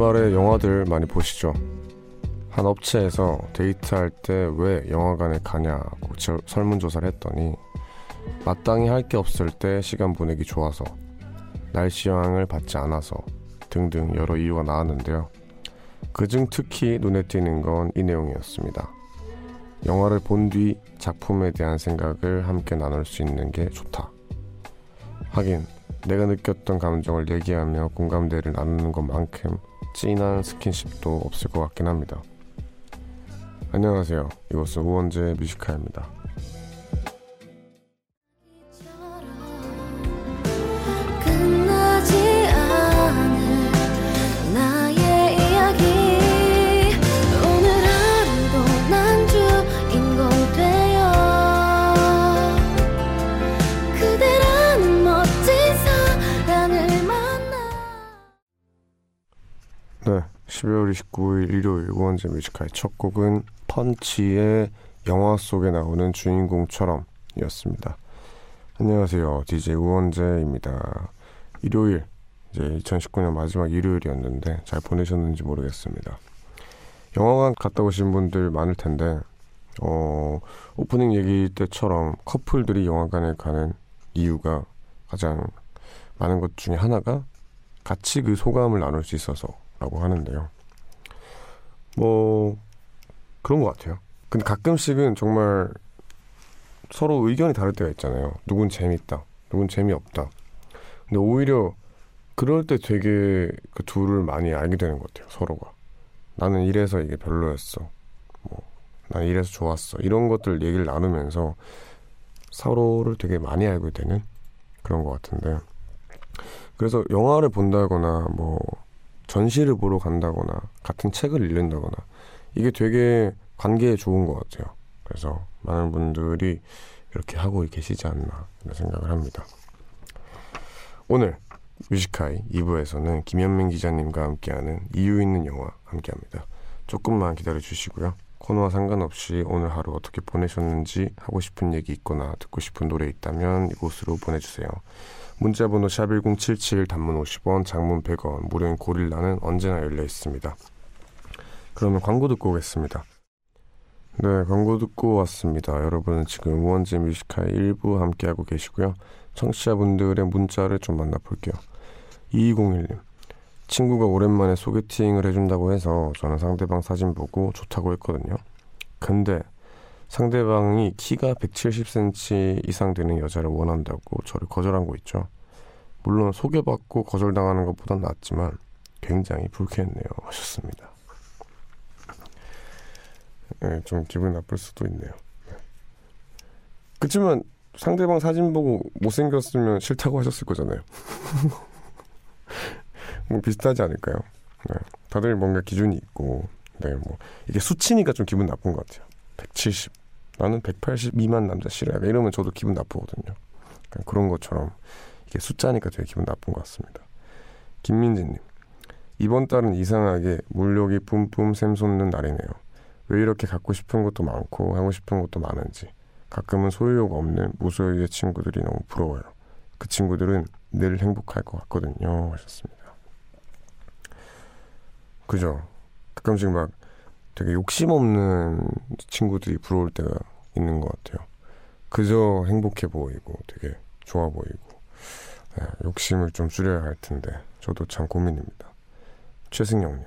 연말에 영화들 많이 보시죠? 한 업체에서 데이트할 때 왜 영화관에 가냐고 설문조사를 했더니 마땅히 할 게 없을 때 시간 보내기 좋아서 날씨 영향을 받지 않아서 등등 여러 이유가 나왔는데요. 그중 특히 눈에 띄는 건 이 내용이었습니다. 영화를 본 뒤 작품에 대한 생각을 함께 나눌 수 있는 게 좋다. 하긴 내가 느꼈던 감정을 얘기하며 공감대를 나누는 것만큼 진한 스킨십도 없을 것 같긴 합니다. 안녕하세요. 이곳은 우원재 뮤지카입니다. 12월 29일 일요일 우원재 Music High의 첫 곡은 펀치의 영화 속에 나오는 주인공처럼 이었습니다. 안녕하세요. DJ 우원재입니다. 일요일, 이제 2019년 마지막 일요일이었는데 잘 보내셨는지 모르겠습니다. 영화관 갔다 오신 분들 많을 텐데, 어, 오프닝 얘기 때처럼 커플들이 영화관에 가는 이유가 가장 많은 것 중에 하나가 같이 그 소감을 나눌 수 있어서 라고 하는데요. 뭐, 그런 것 같아요. 근데 가끔씩은 정말 서로 의견이 다를 때가 있잖아요. 누군 재밌다, 누군 재미없다. 근데 오히려 그럴 때 되게 그 둘을 많이 알게 되는 것 같아요. 서로가. 나는 이래서 이게 별로였어. 뭐, 난 이래서 좋았어. 이런 것들 얘기를 나누면서 서로를 되게 많이 알게 되는 그런 것 같은데. 그래서 영화를 본다거나 뭐 전시를 보러 간다거나 같은 책을 읽는다거나 이게 되게 관계에 좋은 것 같아요. 그래서 많은 분들이 이렇게 하고 계시지 않나 생각을 합니다. 오늘 뮤지카이 2부에서는 김현민 기자님과 함께하는 이유 있는 영화 함께합니다. 조금만 기다려 주시고요. 코너와 상관없이 오늘 하루 어떻게 보내셨는지 하고 싶은 얘기 있거나 듣고 싶은 노래 있다면 이곳으로 보내주세요. 문자번호 샵1077 단문 50원 장문 100원 무료인 고릴라는 언제나 열려 있습니다. 그러면 광고 듣고 오겠습니다. 네, 광고 듣고 왔습니다. 여러분은 지금 우원재 Music High의 1부 함께하고 계시고요. 청취자분들의 문자를 좀 만나볼게요. 2201님. 친구가 오랜만에 소개팅을 해준다고 해서 저는 상대방 사진 보고 좋다고 했거든요. 근데 상대방이 키가 170cm 이상 되는 여자를 원한다고 저를 거절한 거 있죠. 물론 소개받고 거절당하는 것보단 낫지만 굉장히 불쾌했네요. 하셨습니다. 네, 좀 기분 나쁠 수도 있네요. 그렇지만 상대방 사진 보고 못생겼으면 싫다고 하셨을 거잖아요. 뭐 비슷하지 않을까요? 네, 다들 뭔가 기준이 있고, 네, 뭐 이게 수치니까 좀 기분 나쁜 것 같아요. 170. 나는 180 미만 남자 싫어요. 이러면 저도 기분 나쁘거든요. 그런 것처럼 이게 숫자니까 되게 기분 나쁜 것 같습니다. 김민지님. 이번 달은 이상하게 물욕이 뿜뿜 샘솟는 날이네요. 왜 이렇게 갖고 싶은 것도 많고 하고 싶은 것도 많은지. 가끔은 소유욕 없는 무소유의 친구들이 너무 부러워요. 그 친구들은 늘 행복할 것 같거든요. 하셨습니다. 그죠? 가끔씩 막 되게 욕심 없는 친구들이 부러울 때가 있는 것 같아요. 그저 행복해 보이고 되게 좋아 보이고 네, 욕심을 좀 줄여야 할 텐데 저도 참 고민입니다. 최승영님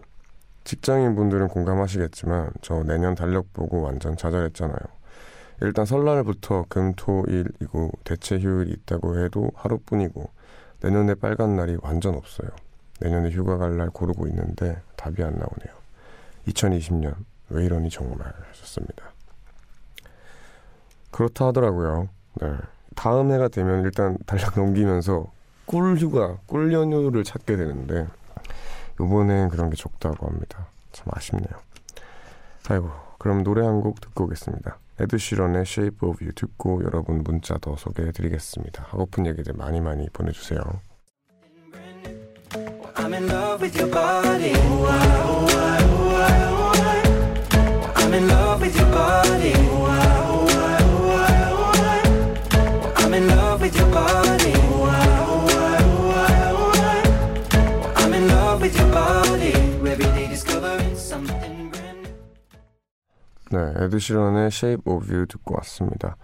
직장인 분들은 공감하시겠지만 저 내년 달력 보고 완전 좌절했잖아요. 일단 설날부터 금토일이고 대체 휴일이 있다고 해도 하루뿐이고 내년에 빨간 날이 완전 없어요. 내년에 휴가 갈 날 고르고 있는데 답이 안 나오네요. 2020년 왜 이러니 정말 하셨습니다. 그렇다 하더라고요. 네. 다음 해가 되면 일단 달력 넘기면서 꿀 휴가, 꿀 연휴를 찾게 되는데 요번엔 그런 게 적다고 합니다. 참 아쉽네요. 아이고, 그럼 노래 한 곡 듣고 오겠습니다. 에드시런의 Shape of You 듣고 여러분 문자 더 소개해 드리겠습니다. 하고픈 얘기들 많이 많이 보내주세요. I'm in love with your body. I'm in love with your body. I'm in love with your body. I'm in love with your body. 네, 에드시런의 Shape of You 듣고 왔습니다.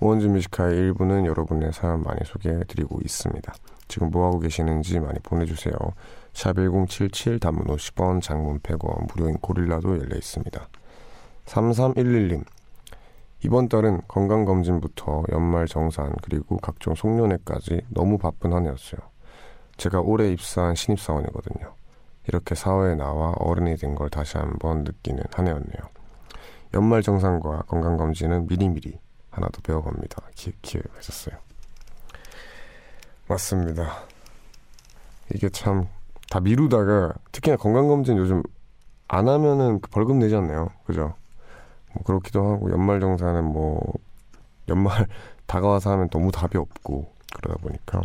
오원주 뮤지카의 일부는 여러분의 사연 많이 소개해드리고 있습니다. 지금 뭐하고 계시는지 많이 보내주세요. 샵 1077 단문 50원, 장문 100원, 무료인 고릴라도 열려 있습니다. 3311님 이번 달은 건강검진부터 연말 정산 그리고 각종 송년회까지 너무 바쁜 한 해였어요. 제가 올해 입사한 신입사원이거든요. 이렇게 사회에 나와 어른이 된 걸 다시 한번 느끼는 한 해였네요. 연말 정산과 건강검진은 미리미리 하나 더 배워갑니다. 키키키 하셨어요. 맞습니다. 이게 참 다 미루다가 특히나 건강검진 요즘 안 하면은 그 벌금 내지 않나요? 그죠? 뭐 그렇기도 하고 연말 정산은 뭐 연말 다가와서 하면 너무 답이 없고 그러다 보니까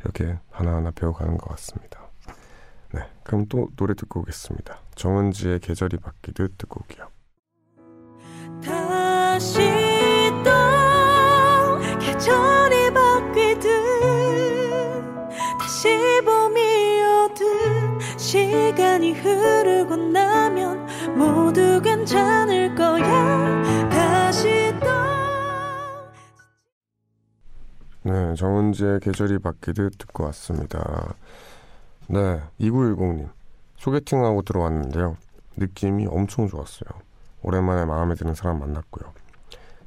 이렇게 하나하나 배워가는 것 같습니다. 네, 그럼 또 노래 듣고 오겠습니다. 정은지의 계절이 바뀌듯 듣고 올게요. 다시 또 계절이 바뀌듯 다시 봄이 오듯 시간이 흐르고 나면 모두 괜찮을 거야 다시 또 네, 정은지의 계절이 바뀌듯 듣고 왔습니다. 네, 2910님. 소개팅하고 들어왔는데요. 느낌이 엄청 좋았어요. 오랜만에 마음에 드는 사람 만났고요.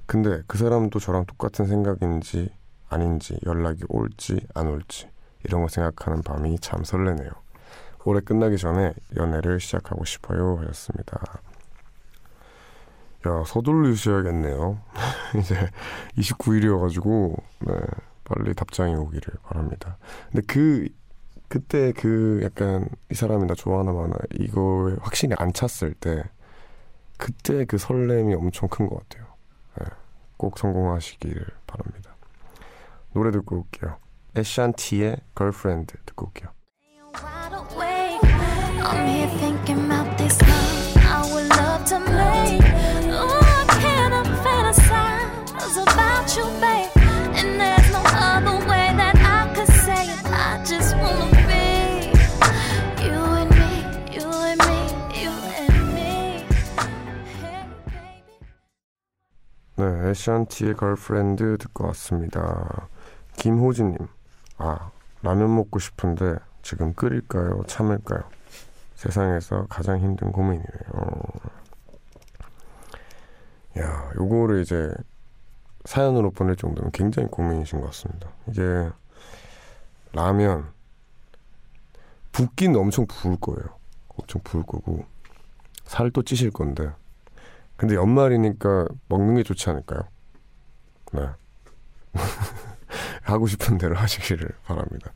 근데 그 사람도 저랑 똑같은 생각인지 아닌지 연락이 올지 안 올지 이런 거 생각하는 밤이 참 설레네요. 올해 끝나기 전에 연애를 시작하고 싶어요 하셨습니다. 야 서둘르셔야겠네요. 이제 29일이어가지고 네, 빨리 답장이 오기를 바랍니다. 근데 그 그때 그 약간 이 사람이 나 좋아하나 마나 이거에 확신이 안 찼을 때 그때 그 설렘이 엄청 큰 것 같아요. 네, 꼭 성공하시기를 바랍니다. 노래 듣고 올게요. 애샨티의 걸프렌드 듣고 올게요. 네, 애샨티의 Girlfriend 듣고 왔습니다. 김호진님, 아 라면 먹고 싶은데 지금 끓일까요? 참을까요? 세상에서 가장 힘든 고민이네요. 야, 요거를 이제 사연으로 보낼 정도면 굉장히 고민이신 것 같습니다. 이게 라면 붓기는 엄청 부을 거예요. 엄청 부을 거고 살도 찌실 건데 근데 연말이니까 먹는 게 좋지 않을까요? 네. 하고 싶은 대로 하시기를 바랍니다.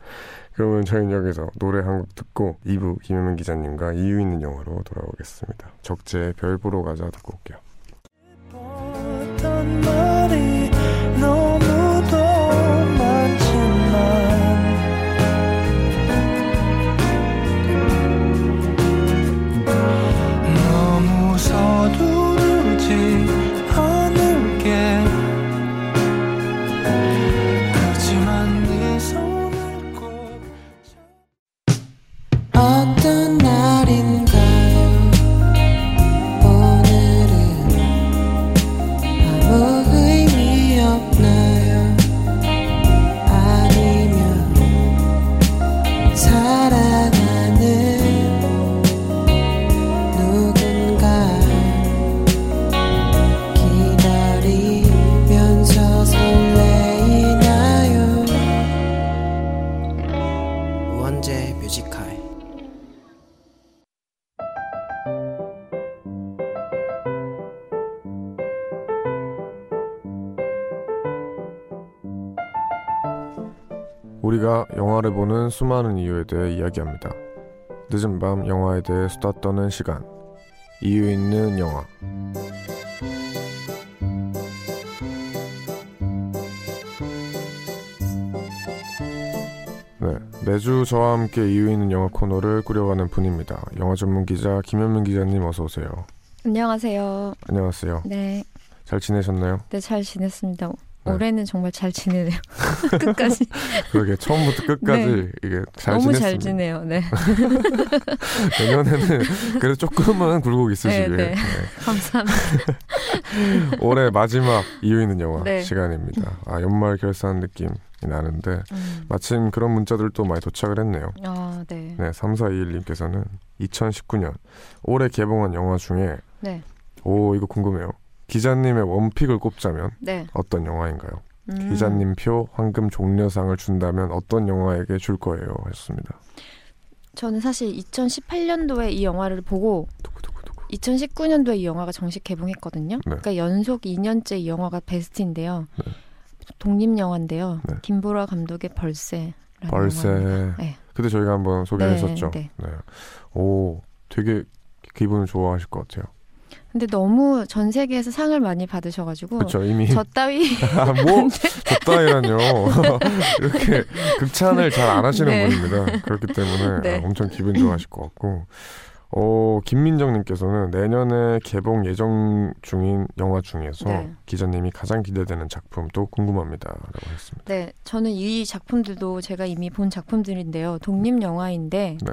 그러면 저희는 여기서 노래 한 곡 듣고 2부 김현민 기자님과 이유 있는 영화로 돌아오겠습니다. 적재의 별 보러 가자 듣고 올게요. 수많은 이유에 대해 이야기합니다. 늦은 밤 영화에 대해 수다 떠는 시간. 이유 있는 영화. 네, 매주 저와 함께 이유 있는 영화 코너를 꾸려가는 분입니다. 영화 전문 기자 김현민 기자님 어서 오세요. 안녕하세요. 안녕하세요. 네, 잘 지내셨나요? 네, 잘 지냈습니다. 네. 올해는 정말 잘 지내네요. 끝까지 그러게 처음부터 끝까지 네. 이게 잘 너무 지냈습니다. 잘 지내요. 네, 내년에는 그래도 조금은 굴곡 있으시길. 네, 네. 감사합니다. 올해 마지막 이유 있는 영화 네. 시간입니다. 아 연말 결산 느낌이 나는데 음. 마침 그런 문자들도 많이 도착을 했네요. 아, 네. 네, 3421님께서는 2019년 올해 개봉한 영화 중에 네. 오 이거 궁금해요. 기자님의 원픽을 꼽자면 네. 어떤 영화인가요? 음. 기자님 표 황금 종려상을 준다면 어떤 영화에게 줄 거예요? 하셨습니다. 저는 사실 2018년도에 이 영화를 보고 두구 두구 두구. 2019년도에 이 영화가 정식 개봉했거든요. 네. 그러니까 연속 2년째 이 영화가 베스트인데요. 네. 독립 영화인데요. 네. 김보라 감독의 벌새. 벌새. 네. 그때 저희가 한번 소개했었죠. 네, 네. 오, 되게 기분을 좋아하실 것 같아요. 근데 너무 전 세계에서 상을 많이 받으셔가지고 그렇죠. 이미 저 따위 아, 뭐 적당이란요. 이렇게 극찬을 잘 안 하시는 네. 분입니다. 그렇기 때문에 네. 아, 엄청 기분 좋아하실 것 같고. 어, 김민정님께서는 내년에 개봉 예정 중인 영화 중에서 네. 기자님이 가장 기대되는 작품도 궁금합니다라고 했습니다. 네, 저는 이 작품들도 제가 이미 본 작품들인데요. 독립 영화인데 네.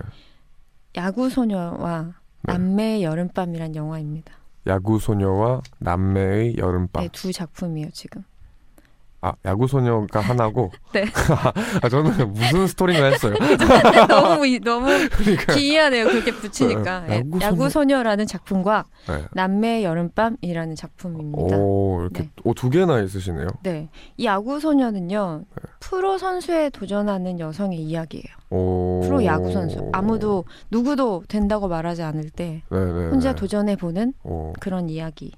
야구 소녀와 네. 남매의 여름밤이란 영화입니다. 야구 소녀와 남매의 여름밤. 네, 두 작품이에요 지금. 아, 야구 소녀가 하나고. 네. 아, 저는 무슨 스토리인가 했어요. 너무 이- 너무 그러니까. 기이하네요. 그렇게 붙이니까 네, 야구 네, 야구 소녀 라는 작품과 네. 남매의 여름밤이라는 작품입니다. 오, 이렇게 네. 오, 두 개나 있으시네요. 네, 이 야구 소녀는요 네. 프로 선수에 도전하는 여성의 이야기예요. 오. 프로 야구 선수 아무도 누구도 된다고 말하지 않을 때 네네. 혼자 도전해 보는 오. 그런 이야기.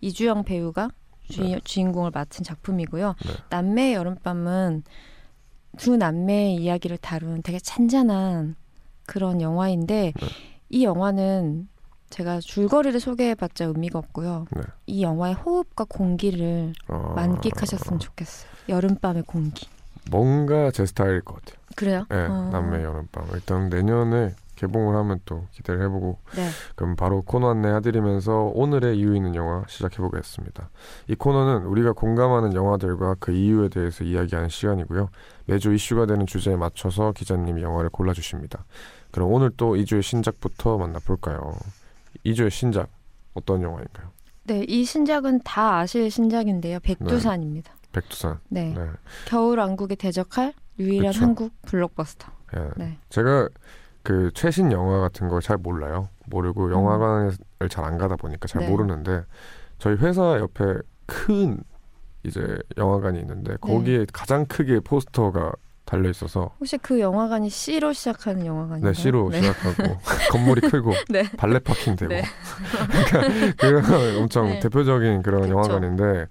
이주영 배우가 주, 주인공을 맡은 작품이고요. 네. 남매의 여름밤은 두 남매의 이야기를 다룬 되게 찬잔한 그런 영화인데 네. 이 영화는 제가 줄거리를 소개해봤자 의미가 없고요. 네. 이 영화의 호흡과 공기를 아, 만끽하셨으면 좋겠어요. 여름밤의 공기. 뭔가 제 스타일일 것 같아요. 그래요? 네, 어. 남매 여름밤. 일단 내년에 개봉을 하면 또 기대를 해보고 네. 그럼 바로 코너 안내 해드리면서 오늘의 이유 있는 영화 시작해보겠습니다. 이 코너는 우리가 공감하는 영화들과 그 이유에 대해서 이야기하는 시간이고요. 매주 이슈가 되는 주제에 맞춰서 기자님이 영화를 골라주십니다. 그럼 오늘 또 2주의 신작부터 만나볼까요? 2주의 신작 어떤 영화인가요? 네, 이 신작은 다 아실 신작인데요. 백두산입니다. 백두산. 네. 네. 겨울 왕국에 대적할 유일한 그쵸. 한국 블록버스터. 예. 네. 제가 그 최신 영화 같은 걸 잘 몰라요. 모르고 영화관을 잘안 가다 보니까 잘 음. 네. 모르는데 저희 회사 옆에 큰 이제 영화관이 있는데 네. 거기에 가장 크게 포스터가 달려 있어서 혹시 그 영화관이 C로 시작하는 영화관인가요? 네 C로 네. 시작하고 건물이 크고 네. 발레 파킹 되고 네. 그러니까 그런 엄청 네. 대표적인 그런 그쵸. 영화관인데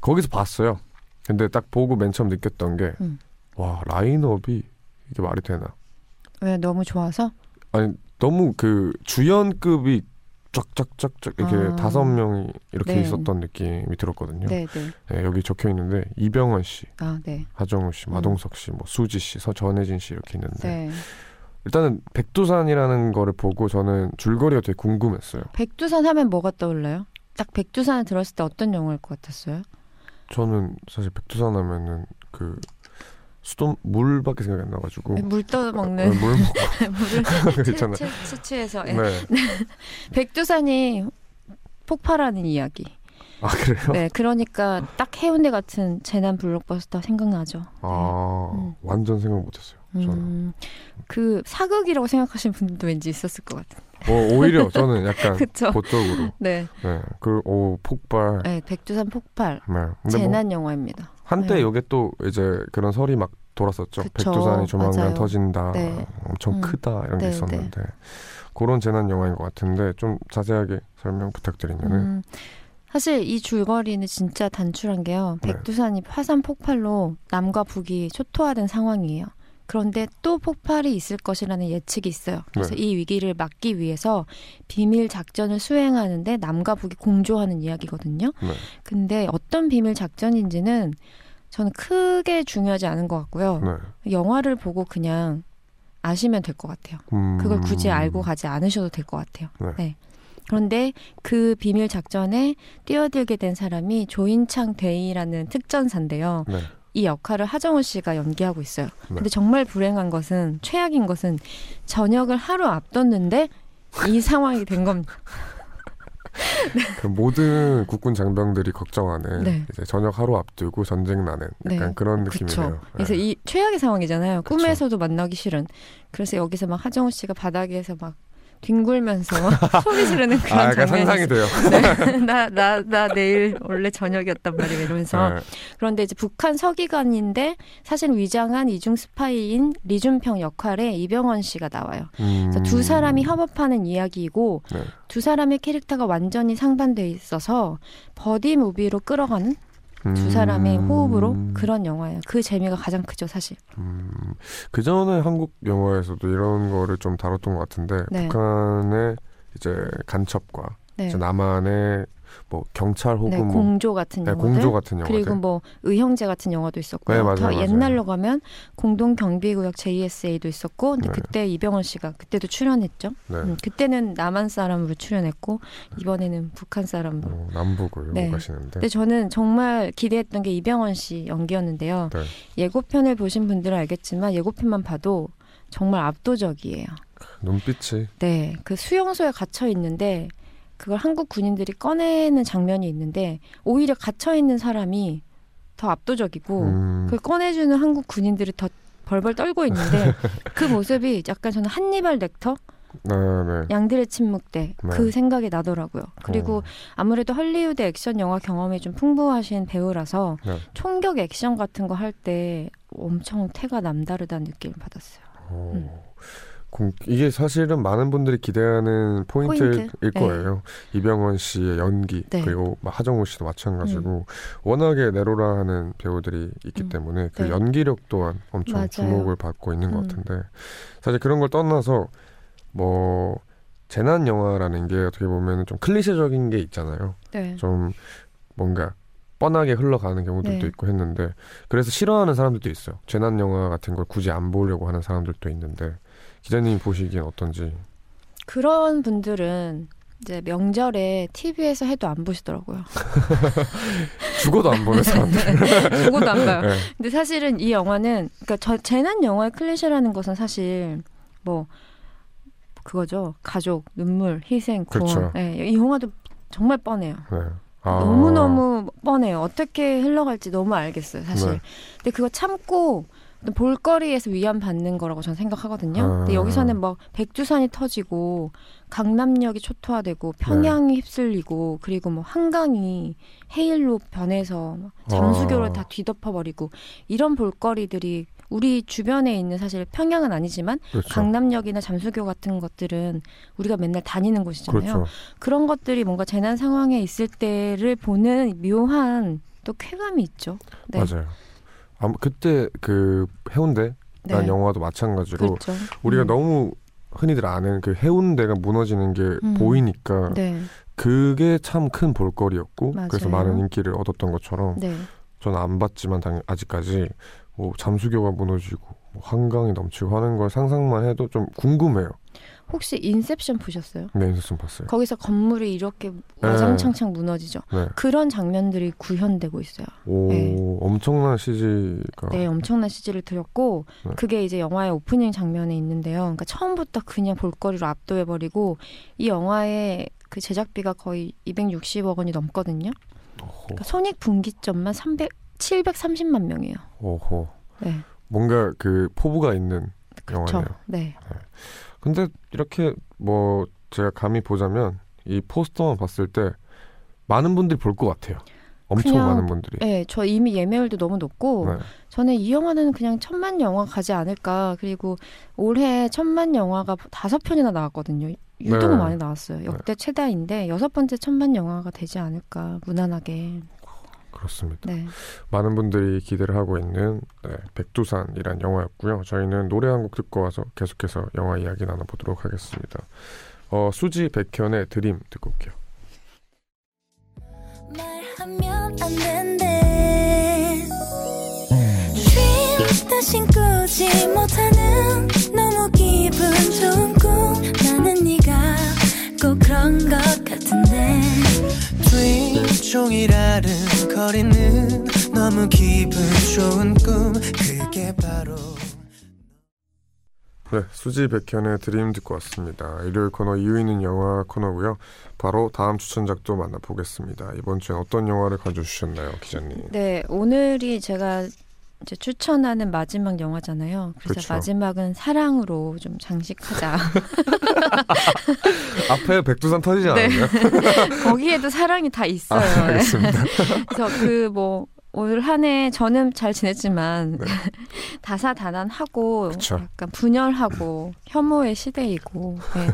거기서 봤어요. 근데 딱 보고 맨 처음 느꼈던 게와 음. 라인업이 이게 말이 되나? 왜 너무 좋아서? 아니 너무 그 주연급이 쫙쫙쫙쫙 이렇게 아. 다섯 명이 이렇게 네. 있었던 느낌이 들었거든요. 네, 네. 네, 여기 적혀 있는데 이병헌 씨, 아, 네. 하정우 씨, 음. 마동석 씨, 뭐 수지 씨, 서 전혜진 씨 이렇게 있는데 네. 일단은 백두산이라는 거를 보고 저는 줄거리가 되게 궁금했어요. 백두산 하면 뭐가 떠올라요? 딱 백두산을 들었을 때 어떤 영화일 것 같았어요? 저는 사실 백두산 하면은 그 수돗 물밖에 생각이 안 나가지고 물 떠먹는 어, 물 먹고 있잖아. 채- 채- 채취해서 예. 네. 백두산이 폭발하는 이야기. 아 그래요? 네, 그러니까 딱 해운대 같은 재난 블록버스터 생각나죠. 아 음. 완전 생각 못했어요. 저는 음, 그 사극이라고 생각하시는 분들도 왠지 있었을 것 같아요. 어, 오히려 저는 약간? 그쪽으로 네, 네. 그 오 폭발. 네, 백두산 폭발 네. 뭐 재난 영화입니다. 한때 네. 요게 또 이제 그런 설이 막 돌았었죠. 그쵸. 백두산이 조만간 맞아요. 터진다. 네. 엄청 음. 크다 이런 게 네, 있었는데 그런 재난 영화인 것 같은데 좀 자세하게 설명 부탁드리면은 음, 사실 이 줄거리는 진짜 단출한 게요. 네. 백두산이 화산 폭발로 남과 북이 초토화된 상황이에요. 그런데 또 폭발이 있을 것이라는 예측이 있어요. 그래서 네. 이 위기를 막기 위해서 비밀 작전을 수행하는데 남과 북이 공조하는 이야기거든요. 네. 근데 어떤 비밀 작전인지는 저는 크게 중요하지 않은 것 같고요. 네. 영화를 보고 그냥 아시면 될 것 같아요. 음, 그걸 굳이 알고 가지 않으셔도 될 것 같아요. 네. 네. 그런데 그 비밀 작전에 뛰어들게 된 사람이 조인창 대이라는 특전사인데요. 네. 이 역할을 하정우 씨가 연기하고 있어요. 네. 근데 정말 불행한 것은 최악인 것은 저녁을 하루 앞뒀는데 이 상황이 된 겁니다. 그 모든 국군 장병들이 걱정하는 네. 이제 저녁 하루 앞두고 전쟁 나는 약간 네. 그런. 느낌이네요. 그래서 네. 이 최악의 상황이잖아요. 그쵸. 꿈에서도 만나기 싫은. 그래서 여기서 막 하정우 씨가 바닥에서 막 뒹굴면서 막 소리 지르는 그런 아, 약간 장면이 상상이 돼요. 네. 나, 나, 나 내일 원래 전역이었단 말이에요. 이러면서. 네. 그런데 이제 북한 서기관인데 사실 위장한 이중 스파이인 리준평 역할에 이병헌 씨가 나와요. 음, 그래서 두 사람이 협업하는 이야기이고 네. 두 사람의 캐릭터가 완전히 상반돼 있어서 buddy movie로 끌어가는 두 사람의 음, 호흡으로 그런 영화예요. 그 재미가 가장 크죠, 사실. 음, 그 전에 한국 영화에서도 이런 거를 좀 다뤘던 것 같은데 네. 북한의 이제 간첩과 네. 이제 남한의 뭐 경찰 혹은 네, 뭐 공조 같은 네, 영화들. 공조 같은 영화들 그리고 뭐 의형제 같은 영화도 있었고요. 네, 맞아요, 더 맞아요. 옛날로 가면 공동 경비구역 JSA도 있었고, 근데 네. 그때 이병헌 씨가 그때도 출연했죠. 네. 음, 그때는 남한 사람으로 출연했고 이번에는 북한 사람으로. 어, 남북을 네. 가시는데 근데 저는 정말 기대했던 게 이병헌 씨 연기였는데요. 네. 예고편을 보신 분들은 알겠지만 예고편만 봐도 정말 압도적이에요. 눈빛이 네, 그 수용소에 갇혀 있는데 그걸 한국 군인들이 꺼내는 장면이 있는데 오히려 갇혀 있는 사람이 더 압도적이고 음, 그걸 꺼내주는 한국 군인들이 더 벌벌 떨고 있는데 그 모습이 약간 저는 한니발 렉터 네, 네. 양들의 침묵 때그 네. 생각이 나더라고요. 그리고 어, 아무래도 헐리우드 액션 영화 경험이 좀 풍부하신 배우라서 네. 총격 액션 같은 거 할 때 엄청 태가 남다르다는 느낌을 받았어요. 어, 음. 공- 이게 사실은 많은 분들이 기대하는 포인트일 포인트? 네. 거예요. 이병헌 씨의 연기 네. 음. 그리고 막 하정우 씨도 마찬가지고 워낙에 내로라 하는 배우들이 있기 음. 때문에 그 네. 연기력 또한 엄청 맞아요. 주목을 받고 있는 것 음. 같은데 사실 그런 걸 떠나서 뭐 재난 영화라는 게 어떻게 보면 좀 클리셰적인 게 있잖아요. 네. 좀 뭔가 뻔하게 흘러가는 경우들도 네. 있고 했는데 그래서 싫어하는 사람들도 있어요. 재난 영화 같은 걸 굳이 안 보려고 하는 사람들도 있는데 기자님이 보시기엔 어떤지. 그런 분들은 이제 명절에 TV에서 해도 안 보시더라고요. 죽어도 안 보는 사람들. 그것도 안 봐요. 네. 근데 사실은 이 영화는 그러니까 저 재난 영화의 클리셰라는 것은 사실 뭐 그거죠. 가족, 눈물, 희생, 구원. 그렇죠. 예, 이 영화도 정말 뻔해요. 네. 아. 너무 너무 뻔해요. 어떻게 흘러갈지 너무 알겠어요, 사실. 네. 근데 그거 참고 볼거리에서 위안 받는 거라고 저는 생각하거든요. 근데 아. 여기서는 막 백두산이 터지고 강남역이 초토화되고 평양이 휩쓸리고 그리고 뭐 한강이 해일로 변해서 막 잠수교를 아. 다 뒤덮어버리고 이런 볼거리들이 우리 주변에 있는 사실 평양은 아니지만 그렇죠. 강남역이나 잠수교 같은 것들은 우리가 맨날 다니는 곳이잖아요. 그렇죠. 그런 것들이 뭔가 재난 상황에 있을 때를 보는 묘한 또 쾌감이 있죠. 네. 맞아요. 아무 그때 그 해운대 네. 라는 영화도 마찬가지로 그렇죠. 우리가 음. 너무 흔히들 아는 그 해운대가 무너지는 게 음. 보이니까 네, 그게 참 큰 볼거리였고 그래서 맞아요. 많은 인기를 얻었던 것처럼 네, 저는 안 봤지만 당 아직까지 뭐 잠수교가 무너지고 뭐 한강이 넘치고 하는 걸 상상만 해도 좀 궁금해요. 혹시 인셉션 보셨어요? 네, 인스슨 봤어요. 거기서 건물이 이렇게 와장창창 무너지죠. 네. 그런 장면들이 구현되고 있어요. 오, 네. 엄청난 CG가 네, 엄청난 CG를 들였고 네. 그게 이제 영화의 오프닝 장면에 있는데요. 그러니까 처음부터 그냥 볼거리로 압도해 버리고 이 영화의 그 제작비가 거의 260억 원이 넘거든요. 그러니까 손익 분기점만 300, 730만 명이에요. 오호. 네, 뭔가 그 포부가 있는 그렇죠. 영화네요. 네, 근데 이렇게 뭐 제가 감히 보자면 이 포스터만 봤을 때 많은 분들이 볼 것 같아요. 엄청 그냥- 많은 분들이. 네, 저 이미 예매율도 너무 높고 네. 저는 이 영화는 그냥 천만 영화 가지 않을까. 그리고 올해 천만 영화가 다섯 편이나 나왔거든요. 유독 네. 많이 나왔어요. 역대 최다인데 여섯 번째 천만 영화가 되지 않을까. 무난하게. 그렇습니다. 네. 많은 분들이 기대를 하고 있는 네, 백두산이란 영화였고요. 저희는 노래 한 곡 듣고 와서 계속해서 영화 이야기 나눠보도록 하겠습니다. 어, 수지 백현의 드림 듣고 올게요. 종일 아른거리는 너무 기분 좋은 꿈 그게 바로 네, 수지 백현의 드림 듣고 왔습니다. 일요일 코너 이유있는 영화 코너고요. 바로 다음 추천작도 만나보겠습니다. 이번 주엔 어떤 영화를 가져주셨나요, 기자님? 네, 오늘이 제가 이제 추천하는 마지막 영화잖아요. 그래서 그쵸. 마지막은 사랑으로 좀 장식하자. 앞에 백두산 터지지 네. 않았나요? 거기에도 사랑이 다 있어요. 아, 알겠습니다. 그래서 그 뭐 올 한 해 저는 잘 지냈지만 네. 다사다난하고 그쵸. 약간 분열하고 혐오의 시대이고 네.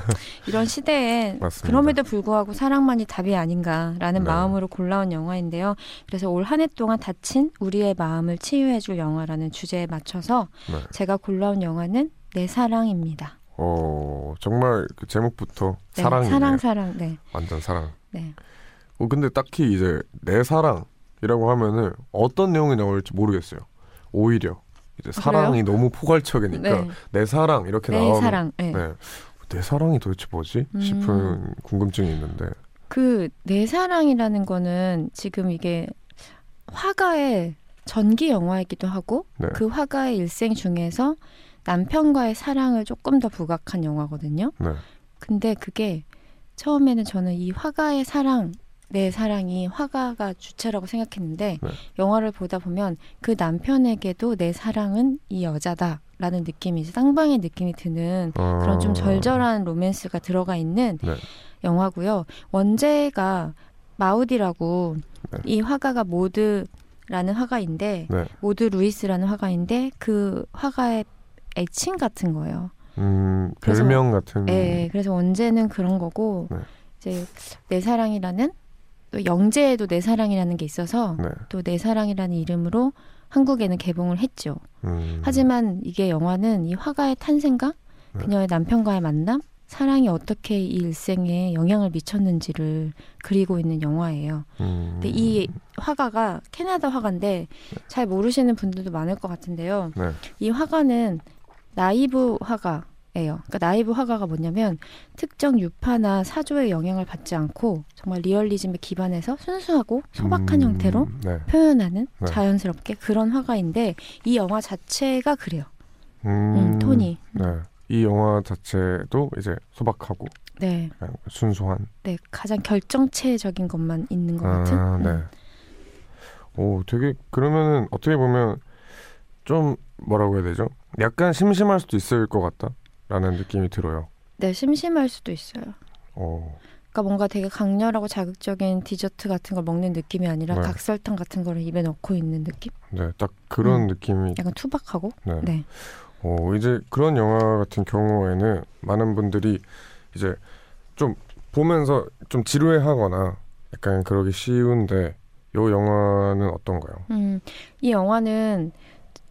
이런 시대에. 그럼에도 불구하고 사랑만이 답이 아닌가라는 네. 마음으로 골라온 영화인데요. 그래서 올 한 해 동안 다친 우리의 마음을 치유해줄 영화라는 주제에 맞춰서 네. 제가 골라온 영화는 내 사랑입니다. 어, 정말 그 제목부터 네, 사랑이네요. 사랑 사랑 네. 완전 사랑. 네. 어, 근데 딱히 이제 내 사랑 이라고 하면은 어떤 내용이 나올지 모르겠어요. 오히려 이제 사랑이 너무 포괄적이니까 네. 내 사랑 이렇게 내 나오면 사랑. 네. 네. 내 사랑이 도대체 뭐지? 음. 싶은 궁금증이 있는데. 그 내 사랑이라는 거는 지금 이게 화가의 전기 영화이기도 하고 네. 그 화가의 일생 중에서 남편과의 사랑을 조금 더 부각한 영화거든요. 네. 근데 그게 처음에는 저는 이 화가의 사랑, 내 사랑이 화가가 주체라고 생각했는데 네. 영화를 보다 보면 그 남편에게도 내 사랑은 이 여자다 라는 느낌이 쌍방의 느낌이 드는 어... 그런 좀 절절한 로맨스가 들어가 있는 네. 영화고요. 원제가 Maudie라고 네. 이 화가가 모드라는 화가인데 네. 모드 루이스라는 화가인데 그 화가의 애칭 같은 거예요. 음, 그래서- 별명 같은. 예, 그래서 원제는 그런 거고 네. 이제 내 사랑이라는 또 영재에도 내 사랑이라는 게 있어서 네. 또내 사랑이라는 이름으로 한국에는 개봉을 했죠. 음, 하지만 이게 영화는 이 화가의 탄생과 네. 그녀의 남편과의 만남, 사랑이 어떻게 이 일생에 영향을 미쳤는지를 그리고 있는 영화예요. 음, 근데 이 화가가 캐나다 화가인데 잘 모르시는 분들도 많을 것 같은데요. 네. 이 화가는 나이브 화가 예요. 그러니까 나이브 화가가 뭐냐면 특정 유파나 사조의 영향을 받지 않고 정말 리얼리즘에 기반해서 순수하고 소박한 음, 형태로 네. 표현하는 네. 자연스럽게 그런 화가인데 이 영화 자체가 그래요. 음, 음, 톤이. 네. 이 영화 자체도 이제 소박하고 네, 그냥 순수한. 네 가장 결정체적인 것만 있는 것 같은. 아, 네. 음. 오, 되게 그러면은 어떻게 보면 좀 뭐라고 해야 되죠? 약간 심심할 수도 있을 것 같다 라는 느낌이 들어요. 네, 심심할 수도 있어요. 어, 그러니까 뭔가 되게 강렬하고 자극적인 디저트 같은 걸 먹는 느낌이 아니라 네. 각설탕 같은 거를 입에 넣고 있는 느낌? 네, 딱 그런 음. 느낌이. 약간 투박하고. 네. 네. 어, 이제 그런 영화 같은 경우에는 많은 분들이 이제 좀 보면서 좀 지루해하거나 약간 그러기 쉬운데 요 영화는 어떤가요? 음, 이 영화는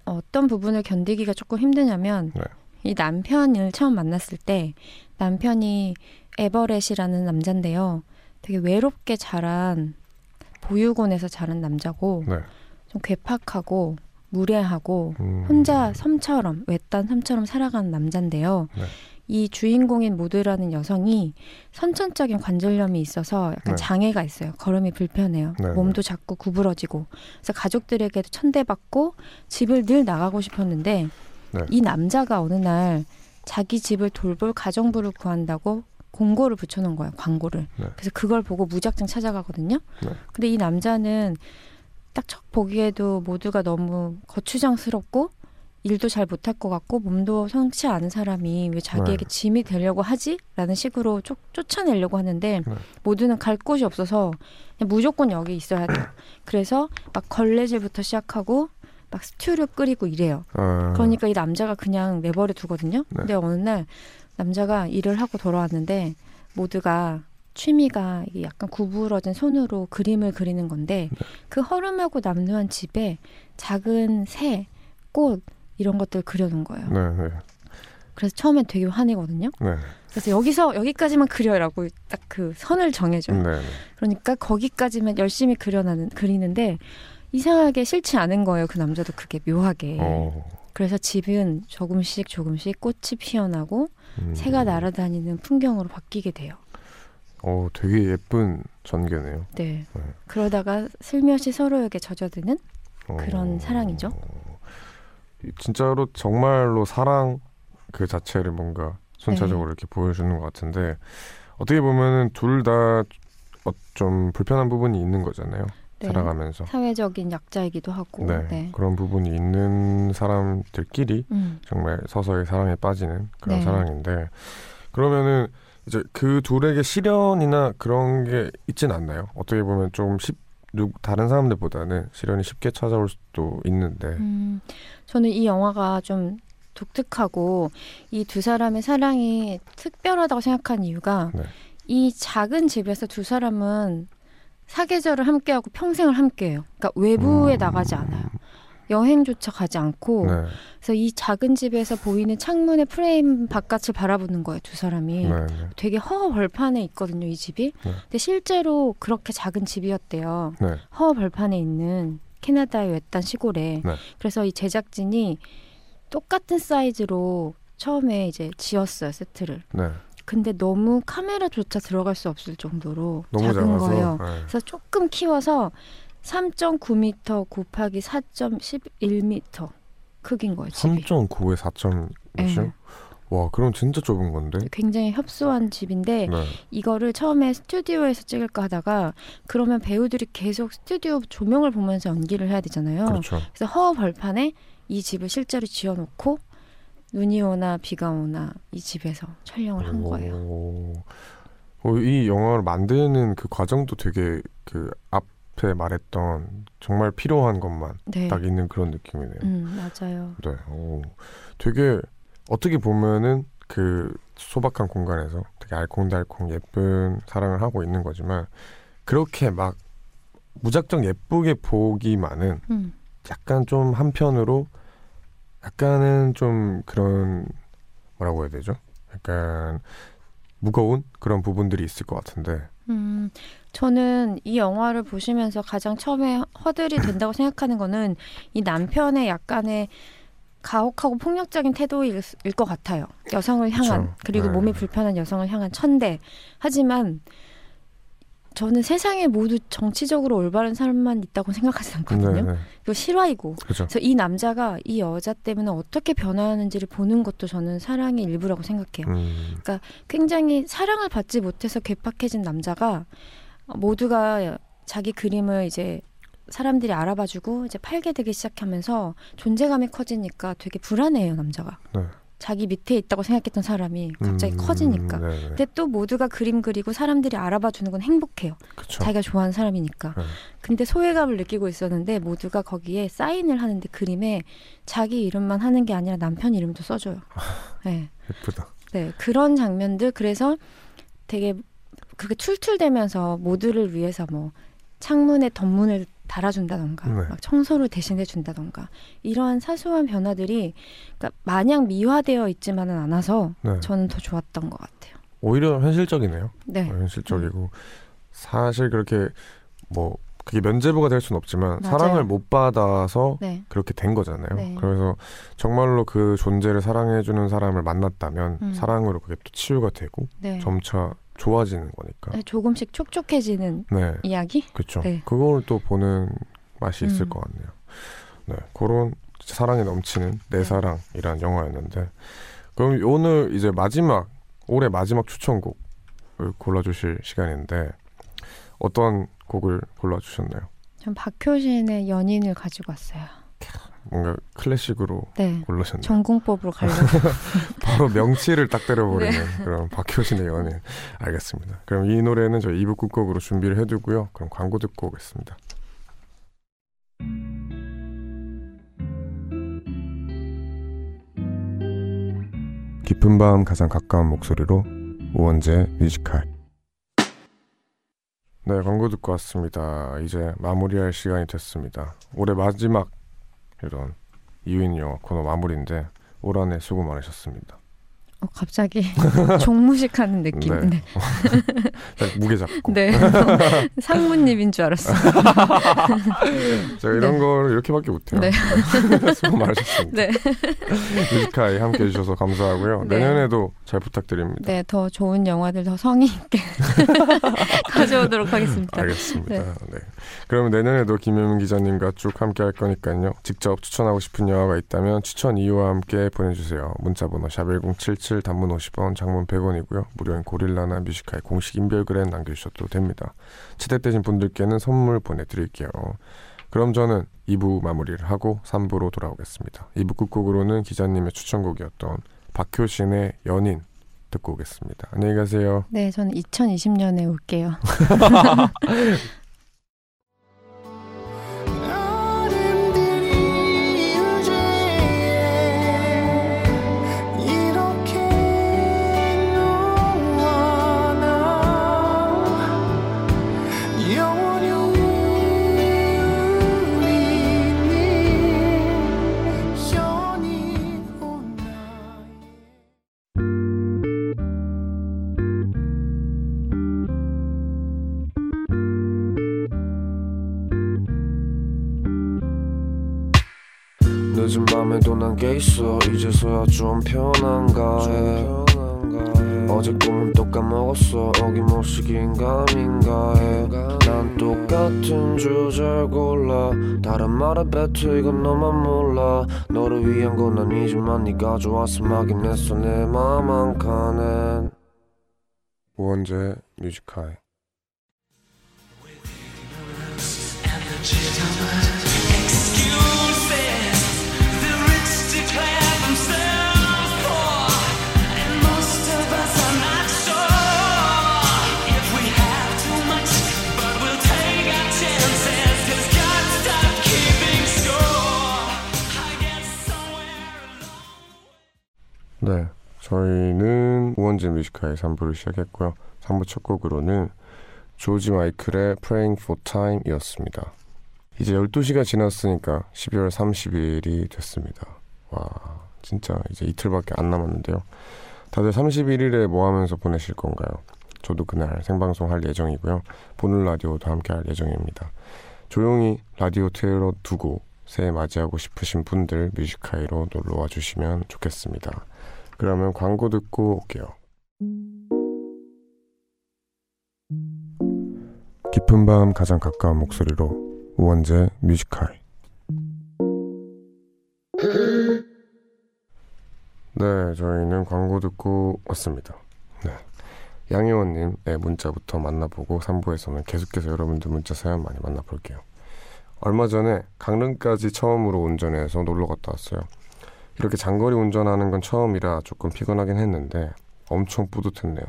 어떤 부분을 견디기가 조금 힘드냐면 네. 이 남편을 처음 만났을 때 남편이 에버렛이라는 남자인데요. 되게 외롭게 자란 보육원에서 자란 남자고 네. 좀 괴팍하고 무례하고 음, 혼자 섬처럼 외딴 섬처럼 살아가는 남자인데요. 네. 이 주인공인 모드라는 여성이 선천적인 관절염이 있어서 약간 네. 장애가 있어요. 걸음이 불편해요. 네, 몸도 자꾸 구부러지고. 그래서 가족들에게도 천대받고 집을 늘 나가고 싶었는데 네. 이 남자가 어느 날 자기 집을 돌볼 가정부를 구한다고 공고를 붙여놓은 거예요. 광고를. 네. 그래서 그걸 보고 무작정 찾아가거든요. 네. 근데 이 남자는 딱 첫 보기에도 모두가 너무 거추장스럽고 일도 잘 못할 것 같고 몸도 성치 않은 사람이 왜 자기에게 네. 짐이 되려고 하지? 라는 식으로 쫓, 쫓아내려고 하는데 네. 모두는 갈 곳이 없어서 무조건 여기 있어야 돼요. 그래서 막 걸레질부터 시작하고 막 스튜를 끓이고 이래요. 아, 그러니까 이 남자가 그냥 내버려 두거든요. 네. 근데 어느 날 남자가 일을 하고 돌아왔는데 모두가 취미가 약간 구부러진 손으로 그림을 그리는 건데 네. 그 허름하고 남루한 집에 작은 새, 꽃 이런 것들 그려놓은 거예요. 네, 네, 그래서 처음엔 되게 화내거든요. 네, 그래서 여기서 여기까지만 그려라고 딱 그 선을 정해줘요. 네, 네. 그러니까 거기까지만 열심히 그려나는 그리는데 이상하게 싫지 않은 거예요. 그 남자도 그게 묘하게. 어, 그래서 집은 조금씩 조금씩 꽃이 피어나고 음, 새가 날아다니는 풍경으로 바뀌게 돼요. 어, 되게 예쁜 전개네요. 네. 네. 그러다가 슬며시 서로에게 젖어드는 어, 그런 사랑이죠. 진짜로 정말로 사랑 그 자체를 뭔가 순차적으로 네. 이렇게 보여주는 것 같은데 어떻게 보면은 둘다 어, 좀 불편한 부분이 있는 거잖아요. 네. 살아가면서. 사회적인 약자이기도 하고. 네. 네. 그런 부분이 있는 사람들끼리 음. 정말 서서히 사랑에 빠지는 그런 네. 사랑인데 그러면은 이제 그 둘에게 시련이나 그런 게 있진 않나요? 어떻게 보면 좀 쉽, 누, 다른 사람들보다는 시련이 쉽게 찾아올 수도 있는데 음, 저는 이 영화가 좀 독특하고 이 두 사람의 사랑이 특별하다고 생각한 이유가 네. 이 작은 집에서 두 사람은 사계절을 함께하고 평생을 함께해요. 그러니까 외부에 음. 나가지 않아요. 여행조차 가지 않고 네, 그래서 이 작은 집에서 보이는 창문의 프레임 바깥을 바라보는 거예요. 두 사람이. 네, 네, 되게 허허벌판에 있거든요, 이 집이. 네. 근데 실제로 그렇게 작은 집이었대요. 네. 허허벌판에 있는 캐나다의 외딴 시골에. 네. 그래서 이 제작진이 똑같은 사이즈로 처음에 이제 지었어요, 세트를. 네. 근데 너무 카메라조차 들어갈 수 없을 정도로 너무 작은 작아서 거예요. 네. 그래서 조금 키워서 3.9m 곱하기 4.11m 크기인 거예요, 집이. 3.9에 4.6? 네. 와, 그럼 진짜 좁은 건데? 굉장히 협소한 집인데 네. 이거를 처음에 스튜디오에서 찍을까 하다가 그러면 배우들이 계속 스튜디오 조명을 보면서 연기를 해야 되잖아요. 그렇죠. 그래서 허허벌판에 이 집을 실제로 지어놓고 눈이 오나 비가 오나 이 집에서 촬영을 한 거예요. 오. 어, 이 영화를 만드는 그 과정도 되게 그 앞에 말했던 정말 필요한 것만 네. 딱 있는 그런 느낌이네요. 음, 맞아요. 네. 오. 되게 어떻게 보면은 그 소박한 공간에서 되게 알콩달콩 예쁜 사랑을 하고 있는 거지만 그렇게 막 무작정 예쁘게 보기만은 음, 약간 좀 한편으로 약간은 좀 그런 뭐라고 해야 되죠? 약간 무거운 그런 부분들이 있을 것 같은데 음, 저는 이 영화를 보시면서 가장 처음에 허들이 된다고 생각하는 거는 이 남편의 약간의 가혹하고 폭력적인 태도일 수- 일것 같아요. 여성을 향한 그쵸. 그리고 네. 몸이 불편한 여성을 향한 천대. 하지만 저는 세상에 모두 정치적으로 올바른 사람만 있다고 생각하지 않거든요. 네, 네. 이거 실화이고. 그죠. 그래서 이 남자가 이 여자 때문에 어떻게 변화하는지를 보는 것도 저는 사랑의 일부라고 생각해요. 음, 굉장히 사랑을 받지 못해서 괴팍해진 남자가 모두가 자기 그림을 이제 사람들이 알아봐주고 이제 팔게 되기 시작하면서 존재감이 커지니까 되게 불안해요 남자가. 네. 자기 밑에 있다고 생각했던 사람이 갑자기 음, 커지니까. 네, 네. 근데 또 모두가 그림 그리고 사람들이 알아봐 주는 건 행복해요. 그쵸. 자기가 좋아하는 사람이니까. 네. 근데 소외감을 느끼고 있었는데 모두가 거기에 사인을 하는데 그림에 자기 이름만 하는 게 아니라 남편 이름도 써줘요. 네. 예쁘다. 네, 그런 장면들 그래서 되게 그렇게 툴툴대면서 모두를 위해서 뭐 창문에 덧문을 달아준다던가 네. 막 청소를 대신해 준다던가 이러한 사소한 변화들이 그러니까 마냥 미화되어 있지만은 않아서 네. 저는 더 좋았던 것 같아요. 오히려 현실적이네요. 네, 어, 현실적이고 사실 그렇게 뭐 그게 면제부가 될 수는 없지만 맞아요. 사랑을 못 받아서 네, 그렇게 된 거잖아요. 네. 그래서 정말로 그 존재를 사랑해주는 사람을 만났다면 음. 사랑으로 그게 또 치유가 되고 네. 점차 좋아지는 거니까. 네, 조금씩 촉촉해지는 네, 이야기. 그렇죠. 네. 그걸 또 보는 맛이 있을 음. 것 같네요. 네, 그런 사랑이 넘치는 내 네. 사랑이란 영화였는데 그럼 오늘 이제 마지막 올해 마지막 추천곡을 골라주실 시간인데 어떤 곡을 골라주셨나요? 전 박효신의 연인을 가지고 왔어요. 뭔가 클래식으로 네, 고르셨네요. 전공법으로 가려고. 바로 명치를 딱 때려버리는 네. 그런 박효신의 연인. 알겠습니다. 그럼 이 노래는 저희 2부 끝곡으로 준비를 해두고요. 그럼 광고 듣고 오겠습니다. 깊은 밤 가장 가까운 목소리로 우원재 뮤지컬. 네, 광고 듣고 왔습니다. 이제 마무리할 시간이 됐습니다. 올해 마지막 이런 이유인 영화 코너 마무리인데 올 한해 수고 많으셨습니다. 어, 갑자기 종무식하는 느낌. 네. 네. 딱 무게 잡고. 네. 상무님인 줄 알았어. 제가 이런 걸 이렇게밖에 못해요. 네. 수고 많으셨습니다. 네. Music High 함께 해 주셔서 감사하고요. 네. 내년에도 잘 부탁드립니다. 네, 더 좋은 영화들 더 성의 있게 가져오도록 하겠습니다. 알겠습니다. 네. 네. 그러면 내년에도 김현민 기자님과 쭉 함께 할 거니까요. 직접 추천하고 싶은 영화가 있다면 추천 이유와 함께 보내주세요. 문자번호 샵1077 단문 50원, 장문 100원이고요. 무료인 고릴라나 Music High의 공식 인별글에 남겨주셔도 됩니다. 채택되신 분들께는 선물 보내드릴게요. 그럼 저는 2부 마무리를 하고 3부로 돌아오겠습니다. 2부 끝곡으로는 기자님의 추천곡이었던 박효신의 연인 듣고 오겠습니다. 안녕히 가세요. 네, 저는 2020년에 올게요. 늦은 밤에도 난게 있어. 이제서야 좀 편한가 해. 어제 꿈은 또 까먹었어. 어김없이 긴가민가 해난 똑같은 주제를 골라. 다른 말에 뱉어 이건 너만 몰라. 너를 위한 건 아니지만 네가 좋아서 막긴 했어. 내 맘 한 칸엔. 우원재 뮤지카이 네, 저희는 우원재 Music High의 3부를 시작했고요. 3부 첫 곡으로는 조지 마이클의 Praying for Time이었습니다. 이제 12시가 지났으니까 12월 30일이 됐습니다. 와, 진짜 이제 이틀밖에 안 남았는데요. 다들 31일에 뭐 하면서 보내실 건가요? 저도 그날 생방송 할 예정이고요. 보는 라디오도 함께 할 예정입니다. 조용히 라디오 틀어 두고 새해 맞이하고 싶으신 분들 뮤지카이로 놀러 와 주시면 좋겠습니다. 그러면 광고 듣고 올게요. 깊은 밤 가장 가까운 목소리로 우원재 뮤지카이 네, 저희는 광고 듣고 왔습니다. 네. 양혜원님의 문자부터 만나보고 3부에서는 계속해서 여러분들 문자 사연 많이 만나볼게요. 얼마 전에 강릉까지 처음으로 운전해서 놀러 갔다 왔어요. 이렇게 장거리 운전하는 건 처음이라 조금 피곤하긴 했는데 엄청 뿌듯했네요.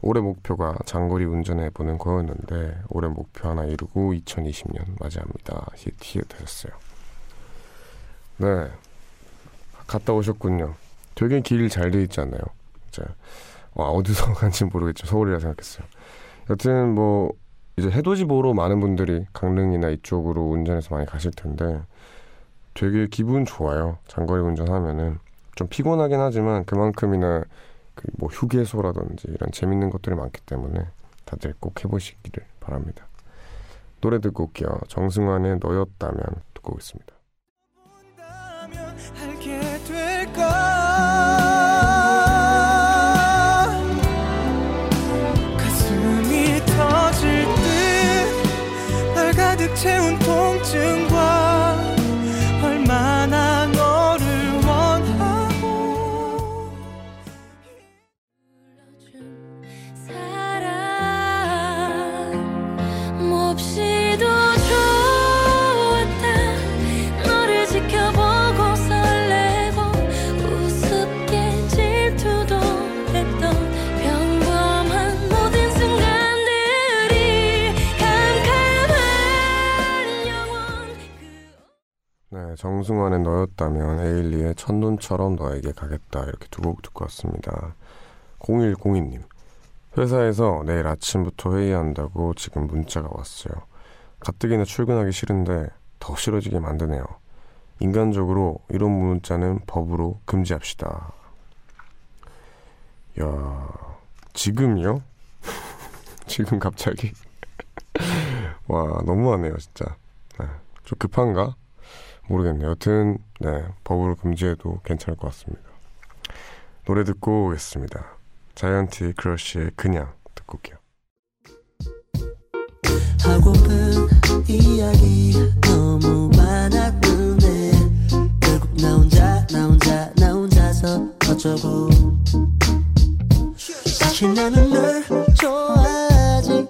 올해 목표가 장거리 운전해보는 거였는데 올해 목표 하나 이루고 2020년 맞이합니다. 히트 되셨어요. 네, 갔다 오셨군요. 되게 길 잘돼 않나요? 이제 와, 어디서 간지 모르겠죠. 서울이라 생각했어요. 여튼 뭐 이제 해돋이 보러 많은 분들이 강릉이나 이쪽으로 운전해서 많이 가실 텐데 되게 기분 좋아요. 장거리 운전하면은 좀 피곤하긴 하지만 그만큼이나 그 뭐 휴게소라든지 이런 재밌는 것들이 많기 때문에 다들 꼭 해보시기를 바랍니다. 노래 듣고 올게요. 정승환의 너였다면 듣고 오겠습니다. 너였다면 에일리의 첫눈처럼 너에게 가겠다 이렇게 두 곡 듣고 왔습니다. 0102님 회사에서 내일 아침부터 회의한다고 지금 문자가 왔어요. 가뜩이나 출근하기 싫은데 더 싫어지게 만드네요. 인간적으로 이런 문자는 법으로 금지합시다. 야 지금이요? 지금 갑자기? 와 너무하네요 진짜. 네, 좀 급한가? 모르겠네요. 여튼 네 법으로 금지해도 괜찮을 것 같습니다. 노래 듣고 오겠습니다. 자이언티 크러쉬의 그냥 듣고 올게요. 하고픈 이야기 너무 많았는데 결국 나 혼자 나 혼자 나 혼자서 어쩌고 사실 나는 널 좋아하지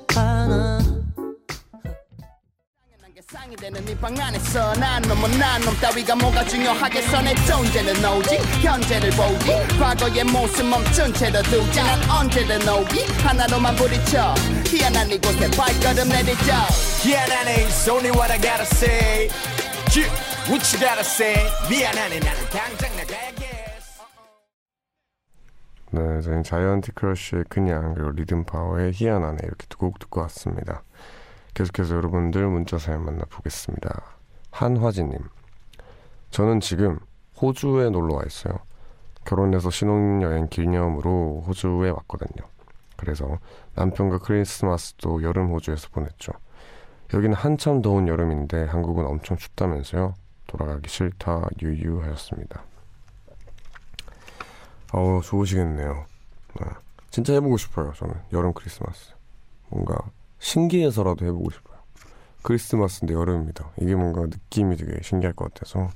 쌍이 되는 이방 안에서 난 너무 난놈. 따위가 뭐가 중요하겠어 내 존재는 오지 현재를 보지 과거의 모습 멈춘 채로 두지 난 언제든 오기. 하나로만 부딪혀 희한한 이곳에 발걸음 내디뎌 희한하네 It's only what I gotta say. Yeah, What you gotta say. 미안하네 나는 당장 나가야겠어. 네, 저희는 자이언티 크러쉬의 그냥 그리고 리듬 파워의 희한하네 이렇게 두 곡 듣고 왔습니다. 계속해서 여러분들 문자 사연 만나보겠습니다. 한화진님, 저는 지금 호주에 놀러 와 있어요. 결혼해서 신혼여행 기념으로 호주에 왔거든요. 그래서 남편과 크리스마스도 여름 호주에서 보냈죠. 여기는 한참 더운 여름인데 한국은 엄청 춥다면서요. 돌아가기 싫다 유유하셨습니다. 어우 좋으시겠네요. 네. 진짜 해보고 싶어요. 저는 여름 크리스마스 뭔가 신기해서라도 해보고 싶어요. 크리스마스인데 여름입니다. 이게 뭔가 느낌이 되게 신기할 것 같아서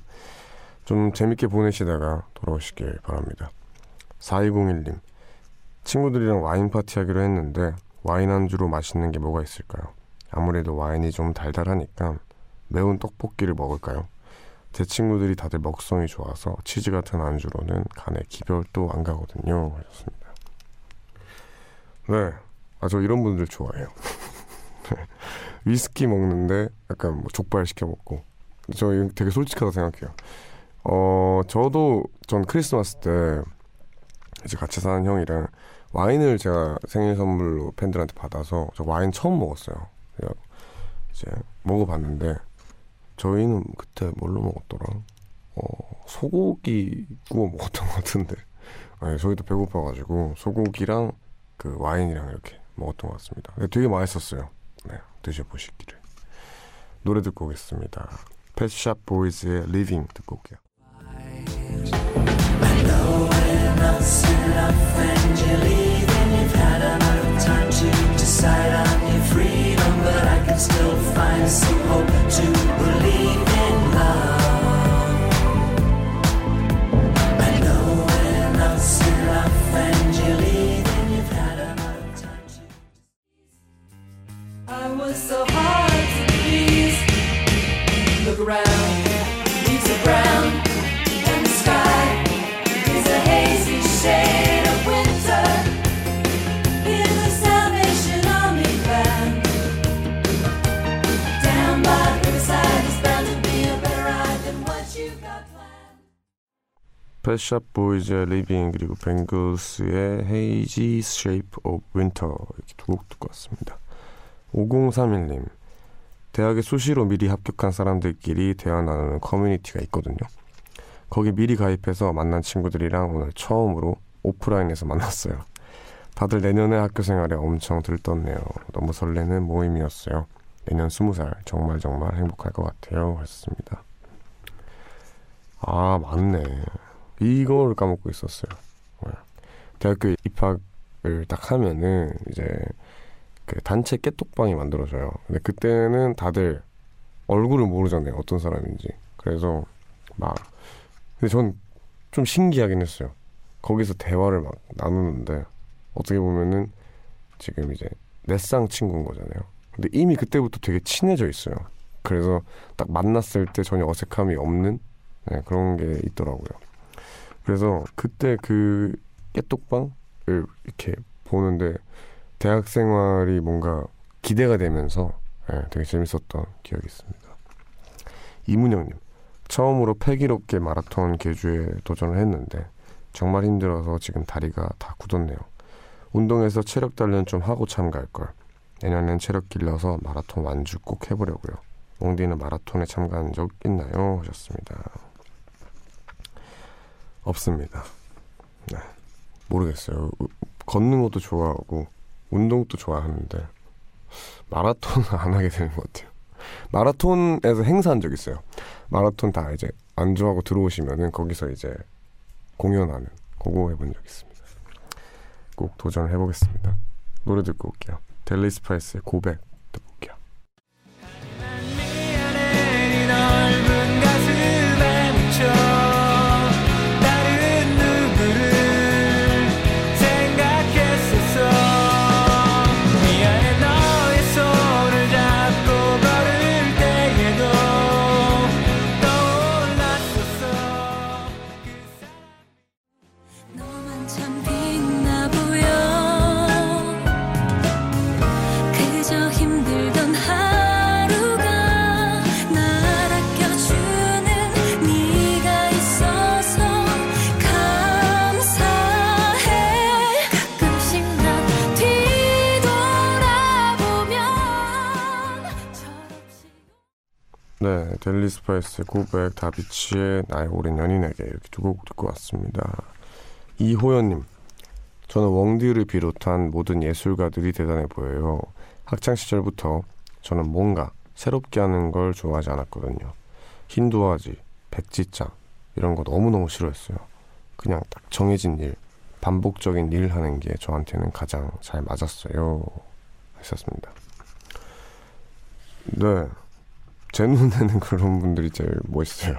좀 재밌게 보내시다가 돌아오시길 바랍니다. 4201님 친구들이랑 와인 파티 하기로 했는데 와인 안주로 맛있는 게 뭐가 있을까요? 아무래도 와인이 좀 달달하니까 매운 떡볶이를 먹을까요? 제 친구들이 다들 먹성이 좋아서 치즈 같은 안주로는 간에 기별도 안 가거든요. 하셨습니다. 네. 아, 저 이런 분들 좋아해요. 네. 위스키 먹는데 약간 뭐 족발 시켜 먹고. 저 되게 솔직하다 생각해요. 어, 저도 전 크리스마스 때 이제 같이 사는 형이랑 와인을 제가 생일 선물로 팬들한테 받아서 저 와인 처음 먹었어요. 이제 먹어봤는데 저희는 그때 뭘로 먹었더라? 어, 소고기 구워 먹었던 것 같은데. 아니, 저희도 배고파가지고 소고기랑 그 와인이랑 이렇게 먹었던 것 같습니다. 되게 맛있었어요. 네, 드셔보시기를. 노래 듣고 오겠습니다. 펫샵 보이즈의 Living 듣고 올게요. I was so hard to please. Look around, leaves are brown, and the sky is a hazy shade of winter. Hear the Salvation Army band. Down by the riverside is bound to be a better ride than what you got planned. 펫샵 보이즈의 Living 그리고 뱅글스의 Hazy Shape of Winter 이렇게 두 곡 듣고 왔습니다. 5031님 대학에 수시로 미리 합격한 사람들끼리 대화 나누는 커뮤니티가 있거든요. 거기 미리 가입해서 만난 친구들이랑 오늘 처음으로 오프라인에서 만났어요. 다들 내년에 학교 생활에 엄청 들떴네요. 너무 설레는 모임이었어요. 내년 20살 정말 정말 행복할 것 같아요. 하셨습니다. 아 맞네. 이걸 까먹고 있었어요. 네. 대학교 입학을 딱 하면은 이제 그 단체 깨톡방이 만들어져요. 근데 그때는 다들 얼굴을 모르잖아요. 어떤 사람인지. 그래서 막 근데 전 좀 신기하긴 했어요. 거기서 대화를 막 나누는데 어떻게 보면은 지금 이제 넷상 친구인 거잖아요. 근데 이미 그때부터 되게 친해져 있어요. 그래서 딱 만났을 때 전혀 어색함이 없는 네, 그런 게 있더라고요. 그래서 그때 그 깨톡방을 이렇게 보는데 대학 생활이 뭔가 기대가 되면서 예, 되게 재밌었던 기억이 있습니다. 이문영님 처음으로 패기롭게 마라톤 개주에 도전을 했는데 정말 힘들어서 지금 다리가 다 굳었네요. 운동해서 체력 단련 좀 하고 참가할 걸. 내년엔 체력 길러서 마라톤 완주 꼭 해보려고요. 몽디는 마라톤에 참가한 적 있나요? 하셨습니다. 없습니다. 네. 모르겠어요. 우- 걷는 것도 좋아하고 운동도 좋아하는데 마라톤은 안 하게 되는 것 같아요. 마라톤에서 행사한 적 있어요. 마라톤 다 이제 안주하고 들어오시면은 거기서 이제 공연하는 그거 해본 적 있습니다. 꼭 도전을 해보겠습니다. 노래 듣고 올게요. 델리 스파이스의 고백 델리 스파이스의 고백, 다비치의 나의 오랜 연인에게 이렇게 두 곡 듣고 왔습니다. 이호연님, 저는 웡디를 비롯한 모든 예술가들이 대단해 보여요. 학창 시절부터 저는 뭔가 새롭게 하는 걸 좋아하지 않았거든요. 흰 도화지, 백지장 이런 거 너무너무 싫어했어요. 그냥 딱 정해진 일, 반복적인 일 하는 게 저한테는 가장 잘 맞았어요. 하셨습니다. 네, 제 눈에는 그런 분들이 제일 멋있어요.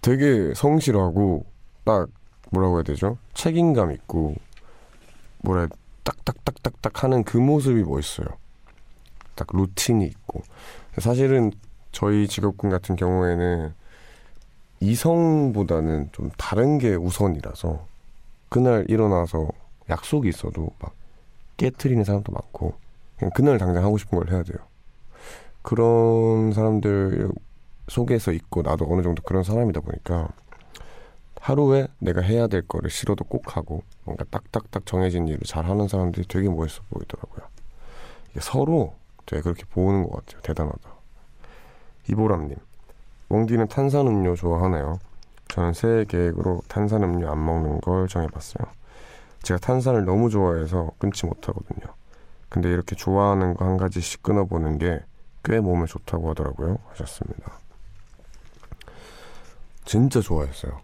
되게 성실하고 딱 뭐라고 해야 되죠? 책임감 있고 뭐라 딱딱딱딱딱 하는 그 모습이 멋있어요. 딱 루틴이 있고 사실은 저희 직업군 같은 경우에는 이성보다는 좀 다른 게 우선이라서 그날 일어나서 약속이 있어도 막 깨트리는 사람도 많고 그냥 그날 당장 하고 싶은 걸 해야 돼요. 그런 사람들 속에서 있고 나도 어느 정도 그런 사람이다 보니까 하루에 내가 해야 될 거를 싫어도 꼭 하고 뭔가 딱딱딱 정해진 일을 잘 하는 사람들이 되게 멋있어 보이더라고요. 서로 되게 그렇게 보는 것 같아요. 대단하다. 이보람님, 웡디는 탄산음료 좋아하나요? 저는 새해 계획으로 탄산음료 안 먹는 걸 정해봤어요. 제가 탄산을 너무 좋아해서 끊지 못하거든요. 근데 이렇게 좋아하는 거 한 가지씩 끊어보는 게 꽤 몸에 좋다고 하더라고요. 하셨습니다. 진짜 좋아했어요.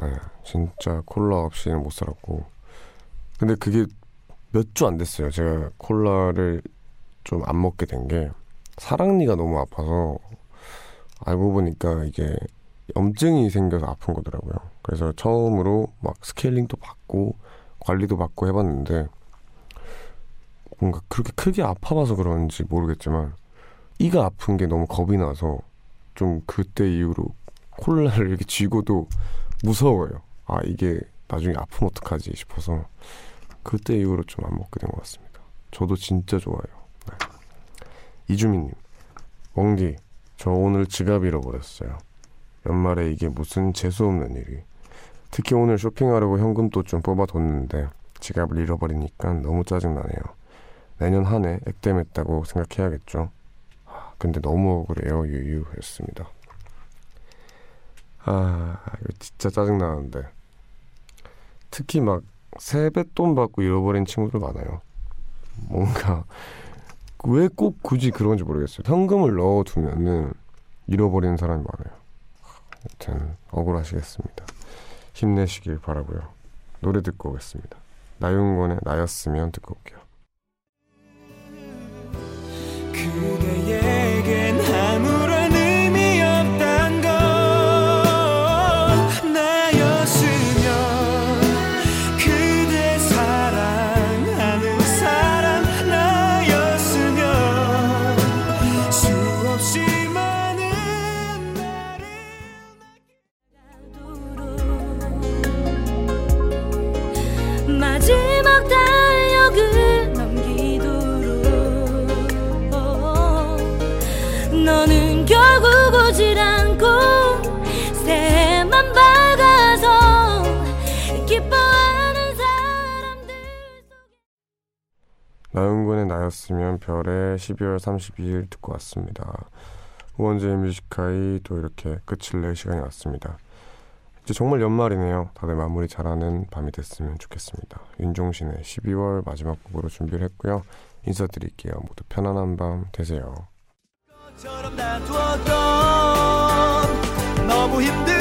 네, 진짜 콜라 없이는 못 살았고. 근데 그게 몇 주 안 됐어요. 제가 콜라를 좀 안 먹게 된 게 사랑니가 너무 아파서 알고 보니까 이게 염증이 생겨서 아픈 거더라고요. 그래서 처음으로 막 스케일링도 받고 관리도 받고 해봤는데 뭔가 그렇게 크게 아파봐서 그런지 모르겠지만 이가 아픈 게 너무 겁이 나서 좀 그때 이후로 콜라를 이렇게 쥐고도 무서워요. 아 이게 나중에 아프면 어떡하지 싶어서 그때 이후로 좀 안 먹게 된 것 같습니다. 저도 진짜 좋아요. 네. 이주민님, 웡디, 저 오늘 지갑 잃어버렸어요. 연말에 이게 무슨 재수없는 일이. 특히 오늘 쇼핑하려고 현금도 좀 뽑아뒀는데 지갑을 잃어버리니까 너무 짜증나네요. 내년 한 해 액땜했다고 생각해야겠죠. 아, 근데 너무 억울해요. 유유 했습니다. 아, 이거 진짜 짜증나는데. 특히 막 세뱃돈 받고 잃어버린 친구들 많아요. 뭔가 왜 꼭 굳이 그런지 모르겠어요. 현금을 넣어두면은 잃어버리는 사람이 많아요. 아무튼 억울하시겠습니다. 힘내시길 바라고요. 노래 듣고 오겠습니다. 나윤권의 나였으면 듣고 올게요. 별의 12월 32일 듣고 왔습니다. 우원재의 뮤직하이 또 이렇게 끝을 낼 시간이 왔습니다. 이제 정말 연말이네요. 다들 마무리 잘하는 밤이 됐으면 좋겠습니다. 윤종신의 12월 마지막 곡으로 준비를 했고요. 인사드릴게요. 모두 편안한 밤 되세요. 너무 힘들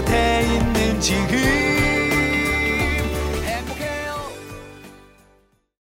곁에 있는지